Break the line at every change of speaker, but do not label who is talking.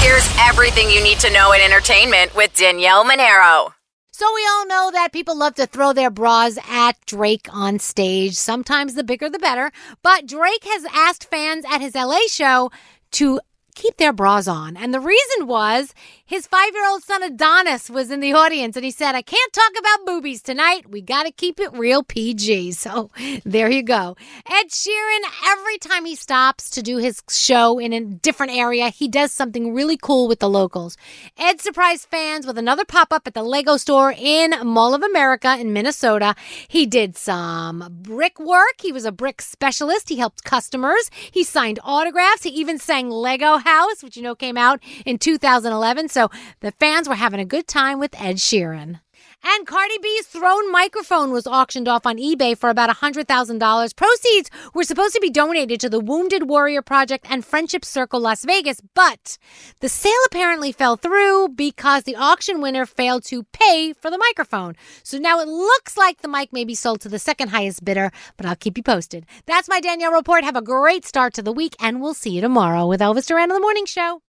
Here's everything you need to know in entertainment with Danielle Monaro.
So we all know that people love to throw their bras at Drake on stage. Sometimes the bigger the better. But Drake has asked fans at his LA show to keep their bras on. And the reason was his five year old son Adonis was in the audience and he said, I can't talk about boobies tonight. We got to keep it real PG. So there you go. Ed Sheeran, every time he stops to do his show in a different area, he does something really cool with the locals. Ed surprised fans with another pop up at the Lego store in Mall of America in Minnesota. He did some brick work. He was a brick specialist. He helped customers. He signed autographs. He even sang Lego House, which you know came out in 2011. So the fans were having a good time with Ed Sheeran. And Cardi B's thrown microphone was auctioned off on eBay for about $100,000. Proceeds were supposed to be donated to the Wounded Warrior Project and Friendship Circle Las Vegas, but the sale apparently fell through because the auction winner failed to pay for the microphone. So now it looks like the mic may be sold to the second highest bidder, but I'll keep you posted. That's my Danielle report. Have a great start to the week, and we'll see you tomorrow with Elvis Duran on the Morning Show.